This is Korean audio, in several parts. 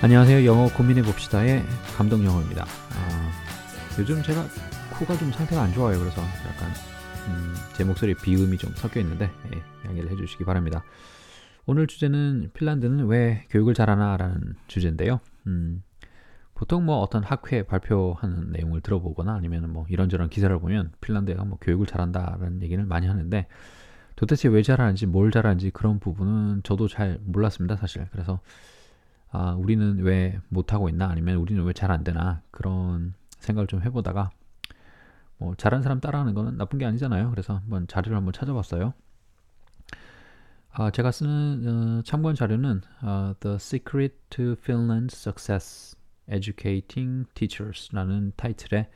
안녕하세요. 영어 고민해 봅시다의 감동 영어입니다. 아, 요즘 제가 코가 좀 상태가 안 좋아요. 그래서 약간 음, 제 목소리 비음이 좀 섞여 있는데 예, 양해를 해주시기 바랍니다. 오늘 주제는 핀란드는 왜 교육을 잘하나라는 주제인데요. 음, 보통 뭐 어떤 학회 발표하는 내용을 들어보거나 아니면 뭐 이런저런 기사를 보면 핀란드가 뭐 교육을 잘한다라는 얘기를 많이 하는데 도대체 왜 잘하는지 뭘 잘하는지 그런 부분은 저도 잘 몰랐습니다 사실 그래서 아 우리는 왜 못하고 있나 아니면 우리는 왜 잘 안 되나 그런 생각을 좀 해보다가 뭐 잘하는 사람 따라하는 거는 나쁜 게 아니잖아요 그래서 한번 자료를 한번 찾아봤어요 아, 제가 쓰는 어, 참고한 자료는 어, The Secret to Finland's Success Educating Teachers라는 타이틀의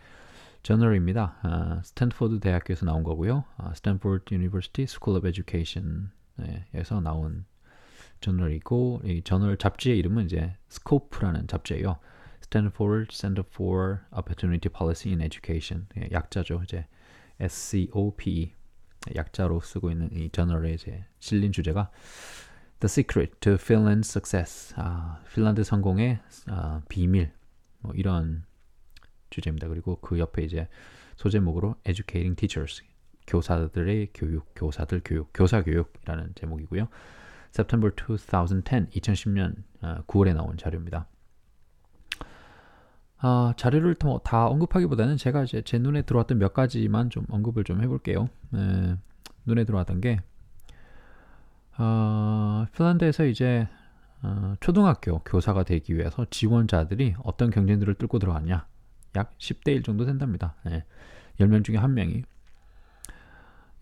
저널입니다. 아, 스탠포드 대학교에서 나온 거고요. 아, Stanford University School of Education에서 나온 저널이고 이 저널 잡지의 이름은 이제 스코프라는 잡지예요. Stanford Center for Opportunity Policy in Education 예, 약자죠. 이제 SCOPE 약자로 쓰고 있는 이 저널에 이제 실린 주제가 The Secret to Finland's Success. 아, 핀란드 성공의 아, 비밀. 뭐 이런 주제입니다. 그리고 그 옆에 이제 소제목으로 Educating Teachers. 교사들의 교육, 교사들 교육, 교사 교육이라는 제목이고요. September 2010, 2010년 9월에 나온 자료입니다. 아, 자료를 다 언급하기보다는 제가 이제 제 눈에 들어왔던 몇 가지만 좀 언급을 좀 해볼게요. 에, 눈에 들어왔던 게 어, 핀란드에서 이제 어, 초등학교 교사가 되기 위해서 지원자들이 어떤 경쟁들을 뚫고 들어갔냐? 약 10대 1 정도 된답니다. 예. 10명 중에 1명이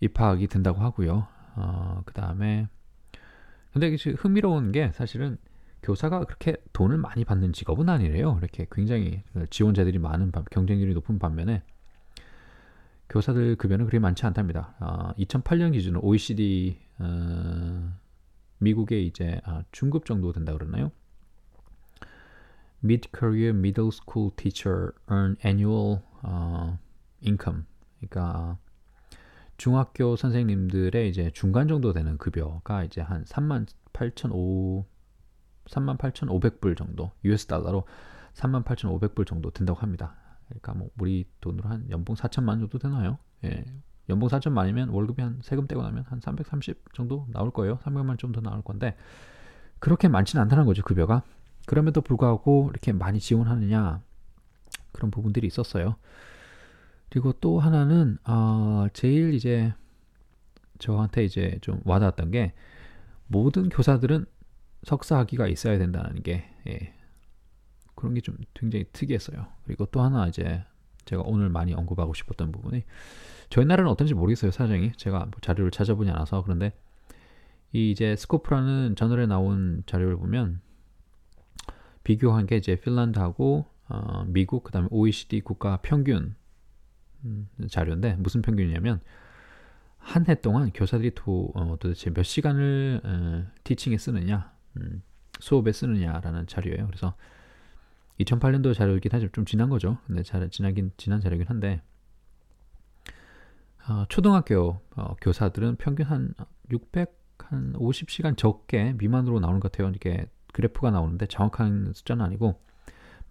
입학이 된다고 하고요. 어, 그 다음에 근데 흥미로운 게 사실은 교사가 그렇게 돈을 많이 받는 직업은 아니래요. 이렇게 굉장히 지원자들이 많은 경쟁률이 높은 반면에 교사들 급여는 그리 많지 않답니다. 어, 2008년 기준으로 OECD 어, 미국의 이제 아, 중급 정도 된다 그러나요? Mid-career middle school teacher earn annual 어, income. 그러니까 중학교 선생님들의 이제 중간 정도 되는 급여가 이제 한 3만 8천 3만 8,500불 정도 US 달러로 3만 8,500불 정도 된다고 합니다. 그러니까 뭐 우리 돈으로 한 연봉 4천만 정도 되나요? 예. 연봉 4천만이면 월급이 한 세금 떼고 나면 한 330 정도 나올 거예요. 300만 좀 더 나올 건데 그렇게 많지는 않다는 거죠 급여가. 그럼에도 불구하고 이렇게 많이 지원하느냐 그런 부분들이 있었어요. 그리고 또 하나는 어, 제일 이제 저한테 이제 좀 와닿았던 게 모든 교사들은 석사 학위가 있어야 된다는 게 예, 그런 게 좀 굉장히 특이했어요. 그리고 또 하나 이제 제가 오늘 많이 언급하고 싶었던 부분이 저희 나라는 어떤지 모르겠어요 사정이 제가 뭐 자료를 찾아보지 않아서 그런데 이 이제 스코프라는 저널에 나온 자료를 보면 비교한 게 이제 핀란드하고 어, 미국 그다음에 OECD 국가 평균 음, 자료인데 무슨 평균이냐면 한 해 동안 교사들이 도, 어, 도대체 몇 시간을 어, 티칭에 쓰느냐 음, 수업에 쓰느냐라는 자료예요. 그래서 2008년도 자료이긴 하죠. 좀 지난 거죠. 근데 잘 지나긴 지난 자료이긴 한데 어, 초등학교 어, 교사들은 평균 한 600, 한 50시간 적게 미만으로 나오는 것 같아요. 이렇게 그래프가 나오는데 정확한 숫자는 아니고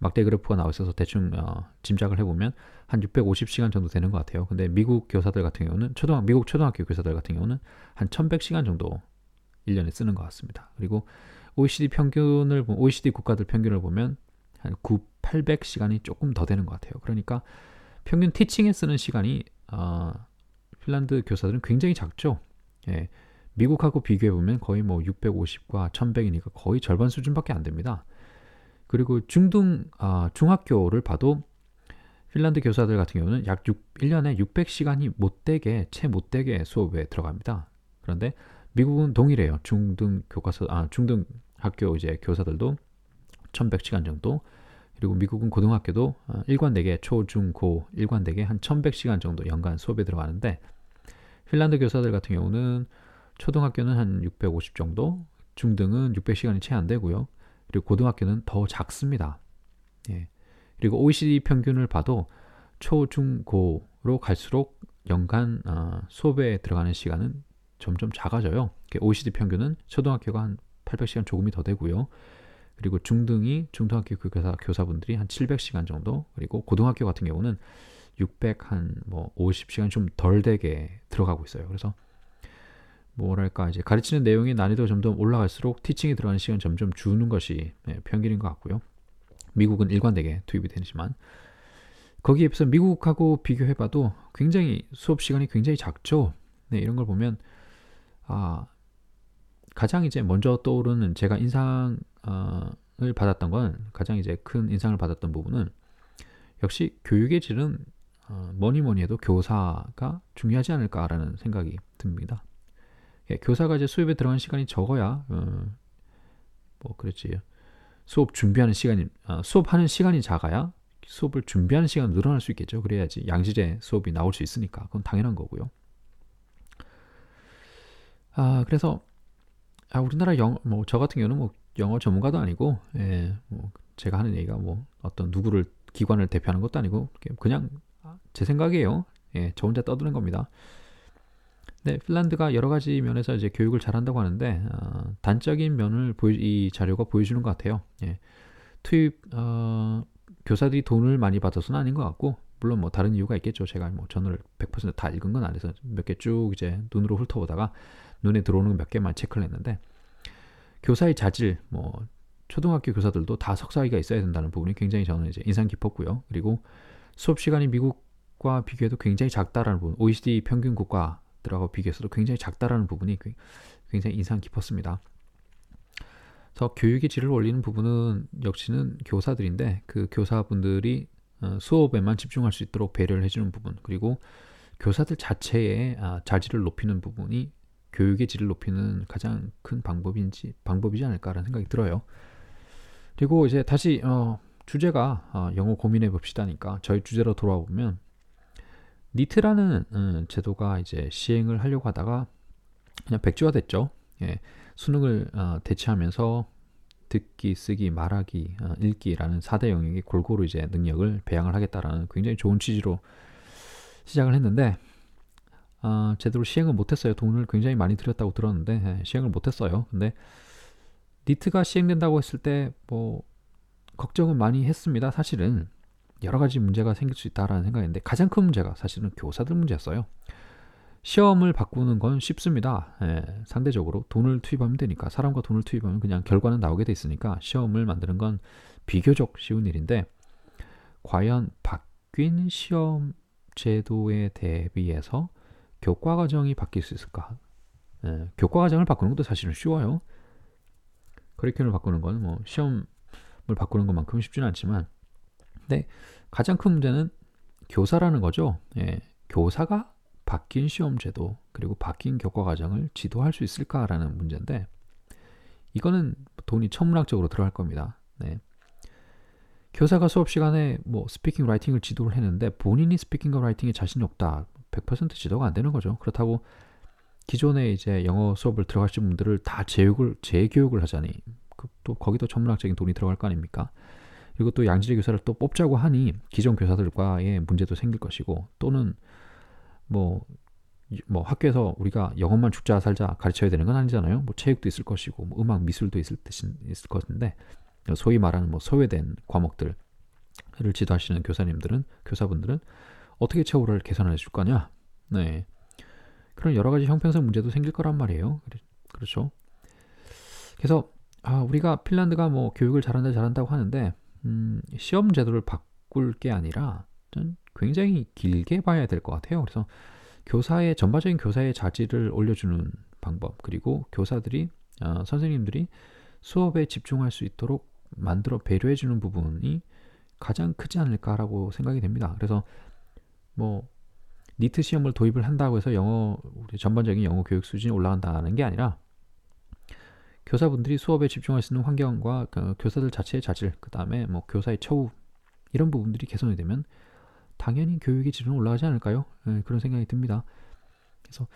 막대 그래프가 나와 있어서 대충 어, 짐작을 해보면 한 650시간 정도 되는 것 같아요. 근데 미국 교사들 같은 경우는 초등 미국 초등학교 교사들 같은 경우는 한 1100시간 정도 1년에 쓰는 것 같습니다. 그리고 OECD 평균을 OECD 국가들 평균을 보면 한 9, 800시간이 조금 더 되는 것 같아요. 그러니까 평균 티칭에 쓰는 시간이 어, 핀란드 교사들은 굉장히 작죠. 예, 미국하고 비교해 보면 거의 뭐 650과 1100이니까 거의 절반 수준밖에 안 됩니다. 그리고 중등 아, 중학교를 봐도 핀란드 교사들 같은 경우는 약 6, 1년에 600시간이 못 되게 채 못 되게 수업에 들어갑니다. 그런데 미국은 동일해요. 중등 교과서 아 중등 학교 이제 교사들도 1100시간 정도 그리고 미국은 고등학교도 어, 일관되게 초, 중, 고 일관되게 한 1100시간 정도 연간 수업에 들어가는데 핀란드 교사들 같은 경우는 초등학교는 한 650 정도, 중등은 600시간이 채 안 되고요. 그리고 고등학교는 더 작습니다. 예. 그리고 OECD 평균을 봐도 초, 중, 고로 갈수록 연간 어, 수업에 들어가는 시간은 점점 작아져요. OECD 평균은 초등학교가 한 800시간 조금이 더 되고요. 그리고 중등이 중등학교 교사 교사분들이 한 700시간 정도 그리고 고등학교 같은 경우는 600 한 뭐 50시간 좀 덜 되게 들어가고 있어요. 그래서 뭐랄까 이제 가르치는 내용의 난이도가 점점 올라갈수록 티칭이 들어가는 시간 점점 주는 것이 네, 평균인 것 같고요. 미국은 일관되게 투입이 되지만 거기에 비해서 미국하고 비교해봐도 굉장히 수업 시간이 굉장히 작죠. 네, 이런 걸 보면 아 가장 이제 먼저 떠오르는 제가 인상을 받았던 건 가장 이제 큰 인상을 받았던 부분은 역시 교육의 질은 어, 뭐니 뭐니 해도 교사가 중요하지 않을까라는 생각이 듭니다. 예, 교사가 이제 수업에 들어간 시간이 적어야 어, 뭐 그렇지 수업 준비하는 시간이 어, 수업하는 시간이 작아야 수업을 준비하는 시간 늘어날 수 있겠죠. 그래야지 양질의 수업이 나올 수 있으니까 그건 당연한 거고요. 아 그래서 아 우리나라 영어 뭐저 같은 경우는 뭐 영어 전문가도 아니고 예, 뭐 제가 하는 얘기가 뭐 어떤 누구를 기관을 대표하는 것도 아니고 그냥 제 생각이에요. 예, 저 혼자 떠드는 겁니다. 네, 핀란드가 여러 가지 면에서 이제 교육을 잘한다고 하는데 어, 단적인 면을 보여, 이 자료가 보여주는 것 같아요. 예, 투입 어, 교사들이 돈을 많이 받아서는 아닌 것 같고 물론 뭐 다른 이유가 있겠죠. 제가 뭐 전을 100%다 읽은 건 아니라서 몇 개 쭉 이제 눈으로 훑어보다가 눈에 들어오는 몇 개만 체크를 했는데 교사의 자질 뭐 초등학교 교사들도 다 석사학위가 있어야 된다는 부분이 굉장히 저는 이제 인상 깊었고요. 그리고 수업 시간이 미국과 비교해도 굉장히 작다라는 부분, OECD 평균 국가 들하고 비교해서도 굉장히 작다라는 부분이 굉장히 인상 깊었습니다. 그래서 교육의 질을 올리는 부분은 역시는 교사들인데 그 교사분들이 어, 수업에만 집중할 수 있도록 배려를 해주는 부분 그리고 교사들 자체의 아, 자질을 높이는 부분이 교육의 질을 높이는 가장 큰 방법인지 방법이지 않을까라는 생각이 들어요. 그리고 이제 다시 어, 주제가 어, 영어 고민해 봅시다니까 저희 주제로 돌아와 보면 니트라는 음, 제도가 이제 시행을 하려고 하다가 그냥 백지화 됐죠. 예, 수능을 어, 대체하면서 듣기, 쓰기, 말하기, 어, 읽기라는 4대 영역이 골고루 이제 능력을 배양을 하겠다라는 굉장히 좋은 취지로 시작을 했는데 어, 제대로 시행을 못했어요. 돈을 굉장히 많이 들였다고 들었는데 예, 시행을 못했어요. 근데 니트가 시행된다고 했을 때 뭐 걱정은 많이 했습니다. 사실은 여러 가지 문제가 생길 수 있다라는 생각인데 가장 큰 문제가 사실은 교사들 문제였어요. 시험을 바꾸는 건 쉽습니다. 예, 상대적으로 돈을 투입하면 되니까 사람과 돈을 투입하면 그냥 결과는 나오게 돼 있으니까 시험을 만드는 건 비교적 쉬운 일인데 과연 바뀐 시험 제도에 대비해서 교과 과정이 바뀔 수 있을까? 예, 교과 과정을 바꾸는 것도 사실은 쉬워요. 커리큘럼을 바꾸는 건 뭐 시험을 바꾸는 것만큼 쉽지는 않지만 근데 가장 큰 문제는 교사라는 거죠. 예, 교사가 바뀐 시험 제도 그리고 바뀐 교과 과정을 지도할 수 있을까라는 문제인데 이거는 돈이 천문학적으로 들어갈 겁니다. 네. 교사가 수업 시간에 뭐 speaking writing을 지도를 했는데 본인이 speaking과 writing에 자신이 없다. 100% 지도가 안 되는 거죠. 그렇다고 기존에 이제 영어 수업을 들어가신 분들을 다 재교육을 재교육을 하자니 그또 거기도 천문학적인 돈이 들어갈 거 아닙니까? 그리고 또 양질의 교사를 또 뽑자고 하니 기존 교사들과의 문제도 생길 것이고 또는 뭐, 뭐 학교에서 우리가 영어만 죽자 살자 가르쳐야 되는 건 아니잖아요. 뭐 체육도 있을 것이고 뭐 음악 미술도 있을 대신 있을 것인데 소위 말하는 뭐 소외된 과목들을 지도하시는 교사님들은 교사분들은 어떻게 처우를 개선해 줄 거냐? 네. 그런 여러 가지 형평성 문제도 생길 거란 말이에요. 그렇죠. 그래서 아, 우리가 핀란드가 뭐 교육을 잘한다 잘한다고 하는데 음, 시험 제도를 바꿀 게 아니라 전 굉장히 길게 봐야 될 것 같아요. 그래서 교사의 전반적인 교사의 자질을 올려주는 방법 그리고 교사들이 어, 선생님들이 수업에 집중할 수 있도록 만들어 배려해 주는 부분이 가장 크지 않을까라고 생각이 됩니다. 그래서 뭐 니트 시험을 도입을 한다고 해서 영어 우리 전반적인 영어 교육 수준이 올라간다는 게 아니라 교사분들이 수업에 집중할 수 있는 환경과 그 교사들 자체의 자질, 그 다음에 뭐 교사의 처우 이런 부분들이 개선이 되면 당연히 교육의 질은 올라가지 않을까요? 네, 그런 생각이 듭니다. 그래서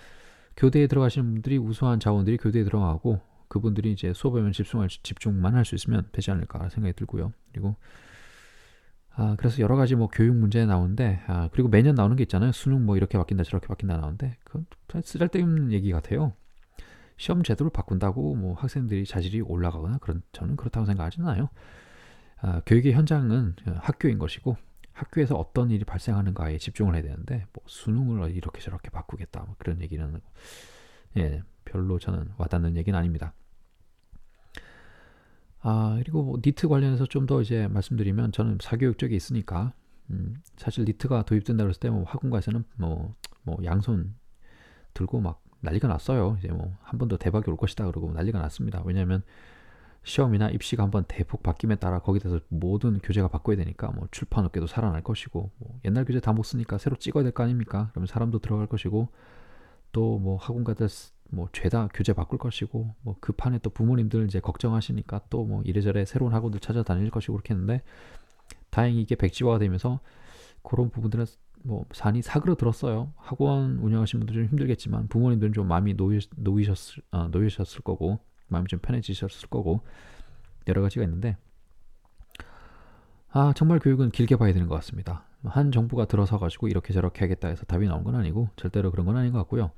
교대에 들어가시는 분들이 우수한 자원들이 교대에 들어가고 그분들이 이제 수업에만 집중할 집중만 할 수 있으면 되지 않을까 생각이 들고요. 그리고 아, 그래서 여러 가지 뭐 교육 문제 나오는데 아, 그리고 매년 나오는 게 있잖아요. 수능 뭐 이렇게 바뀐다 저렇게 바뀐다 나오는데 그건 쓰잘데없는 얘기 같아요. 시험 제도를 바꾼다고 뭐 학생들이 자질이 올라가거나 그런 저는 그렇다고 생각하지 않아요. 아, 교육의 현장은 학교인 것이고 학교에서 어떤 일이 발생하는가에 집중을 해야 되는데 뭐 수능을 이렇게 저렇게 바꾸겠다 뭐 그런 얘기는 예 별로 저는 와닿는 얘기는 아닙니다. 아 그리고 뭐 니트 관련해서 좀 더 이제 말씀드리면 저는 사교육 쪽에 있으니까 음, 사실 니트가 도입된다 그랬을 때 뭐 학원가에서는 뭐, 뭐 양손 들고 막 난리가 났어요. 이제 뭐 한 번 더 대박이 올 것이다 그러고 난리가 났습니다. 왜냐하면 시험이나 입시가 한번 대폭 바뀜에 따라 거기에 대해서 모든 교재가 바꿔야 되니까 뭐 출판업계도 살아날 것이고 뭐 옛날 교재 다 못 쓰니까 새로 찍어야 될 거 아닙니까? 그러면 사람도 들어갈 것이고 또 뭐 학원가들 뭐 죄다 교재 바꿀 것이고 뭐 그 판에 또 부모님들 이제 걱정하시니까 또 뭐 이래저래 새로운 학원들 찾아다닐 것이고 그렇게 했는데 다행히 이게 백지화가 되면서 그런 부분들은 뭐 산이 사그러들었어요. 학원 운영하시는 분들 좀 힘들겠지만 부모님들은 좀 마음이 놓이, 놓이셨을 어, 놓이셨을 거고 마음이 좀 편해지셨을 거고 여러 가지가 있는데 아 정말 교육은 길게 봐야 되는 것 같습니다. 한 정부가 들어서 가지고 이렇게 저렇게 하겠다 해서 답이 나온 건 아니고 절대로 그런 건 아닌 것 같고요.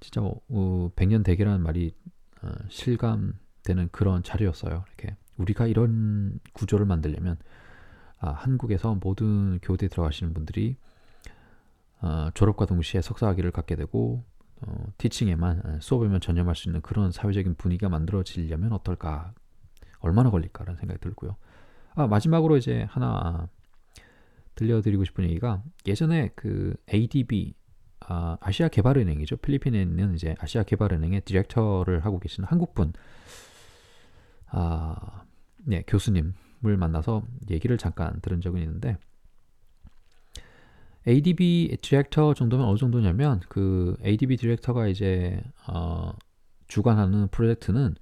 진짜 뭐 어, 백년 대계라는 말이 어, 실감되는 그런 자료였어요. 이렇게 우리가 이런 구조를 만들려면 아, 한국에서 모든 교대에 들어가시는 분들이 어, 졸업과 동시에 석사학위를 갖게 되고 어, 티칭에만 어, 수업에만 전념할 수 있는 그런 사회적인 분위기가 만들어지려면 어떨까 얼마나 걸릴까라는 생각이 들고요. 아 마지막으로 이제 하나 들려드리고 싶은 얘기가 예전에 그 ADB 아, 아시아 개발은행이죠. 필리핀에 있는 이제 아시아 개발은행의 디렉터를 하고 계신 한국분 아, 네, 교수님 을 만나서 얘기를 잠깐 들은 적은 있는데 ADB 디렉터 정도면 어느 정도냐면 그 ADB 디렉터가 이제 어, 주관하는 프로젝트는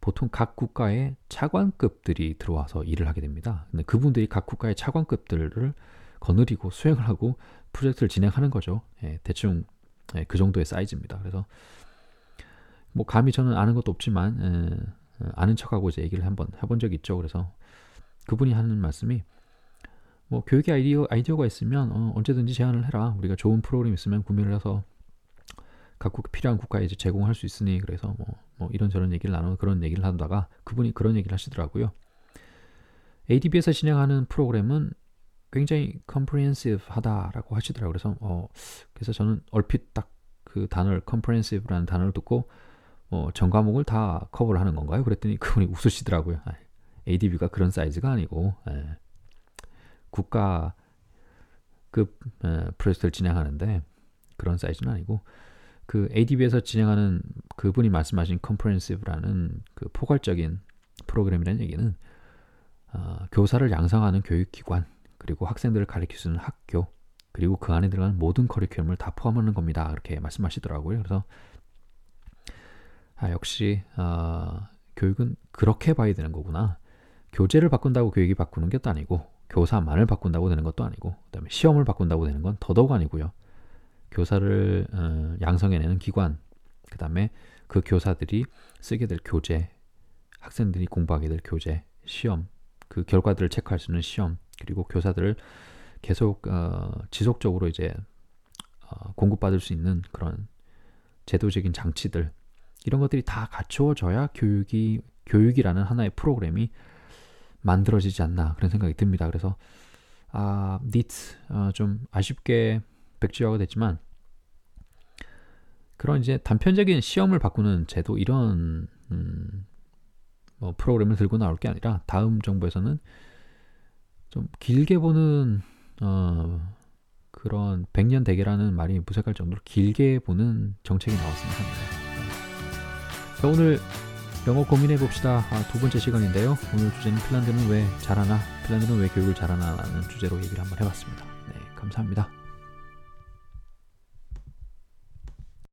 보통 각 국가의 차관급들이 들어와서 일을 하게 됩니다. 근데 그분들이 각 국가의 차관급들을 거느리고 수행을 하고 프로젝트를 진행하는 거죠. 예, 대충 예, 그 정도의 사이즈입니다. 그래서 뭐 감히 저는 아는 것도 없지만 예, 아는 척하고 이제 얘기를 한번 해본 적이 있죠. 그래서 그분이 하는 말씀이 뭐 교육의 아이디어, 아이디어가 있으면 어, 언제든지 제안을 해라. 우리가 좋은 프로그램 있으면 구매를 해서 각국 필요한 국가에 이제 제공할 수 있으니 그래서 뭐, 뭐 이런저런 얘기를 나누는 그런 얘기를 하다가 그분이 그런 얘기를 하시더라고요. ADB에서 진행하는 프로그램은 굉장히 comprehensive하다라고 하시더라고요. 그래서 어 그래서 저는 얼핏 딱 그 단어를 comprehensive라는 단어를 듣고 어, 전 과목을 다 커버를 하는 건가요? 그랬더니 그분이 웃으시더라고요. ADB가 그런 사이즈가 아니고 예. 국가급 에, 프로젝트를 진행하는데 그런 사이즈는 아니고 그 ADB에서 진행하는 그분이 말씀하신 comprehensive라는 그 포괄적인 프로그램이라는 얘기는 어, 교사를 양성하는 교육기관 그리고 학생들을 가르치는 학교 그리고 그 안에 들어가는 모든 커리큘럼을 다 포함하는 겁니다. 그렇게 말씀하시더라고요. 그래서 아, 역시 어, 교육은 그렇게 봐야 되는 거구나. 교재를 바꾼다고 교육이 바꾸는 것도 아니고 교사만을 바꾼다고 되는 것도 아니고 그다음에 시험을 바꾼다고 되는 건 더더욱 아니고요. 교사를 어, 양성해내는 기관, 그다음에 그 교사들이 쓰게 될 교재, 학생들이 공부하게 될 교재, 시험, 그 결과들을 체크할 수 있는 시험, 그리고 교사들을 계속 어, 지속적으로 이제 어, 공급받을 수 있는 그런 제도적인 장치들 이런 것들이 다 갖추어져야 교육이 교육이라는 하나의 프로그램이 만들어지지 않나 그런 생각이 듭니다. 그래서 아 니트 어, 좀 아쉽게 백지화가 됐지만 그런 이제 단편적인 시험을 바꾸는 제도 이런 음, 뭐 프로그램을 들고 나올 게 아니라 다음 정부에서는 좀 길게 보는 어, 그런 백년 대계라는 말이 무색할 정도로 길게 보는 정책이 나왔으면 합니다. 자, 오늘 영어 고민해 봅시다. 아, 두 번째 시간인데요. 오늘 주제는 핀란드는 왜 잘하나, 핀란드는 왜 교육을 잘하나라는 주제로 얘기를 한번 해봤습니다. 네, 감사합니다.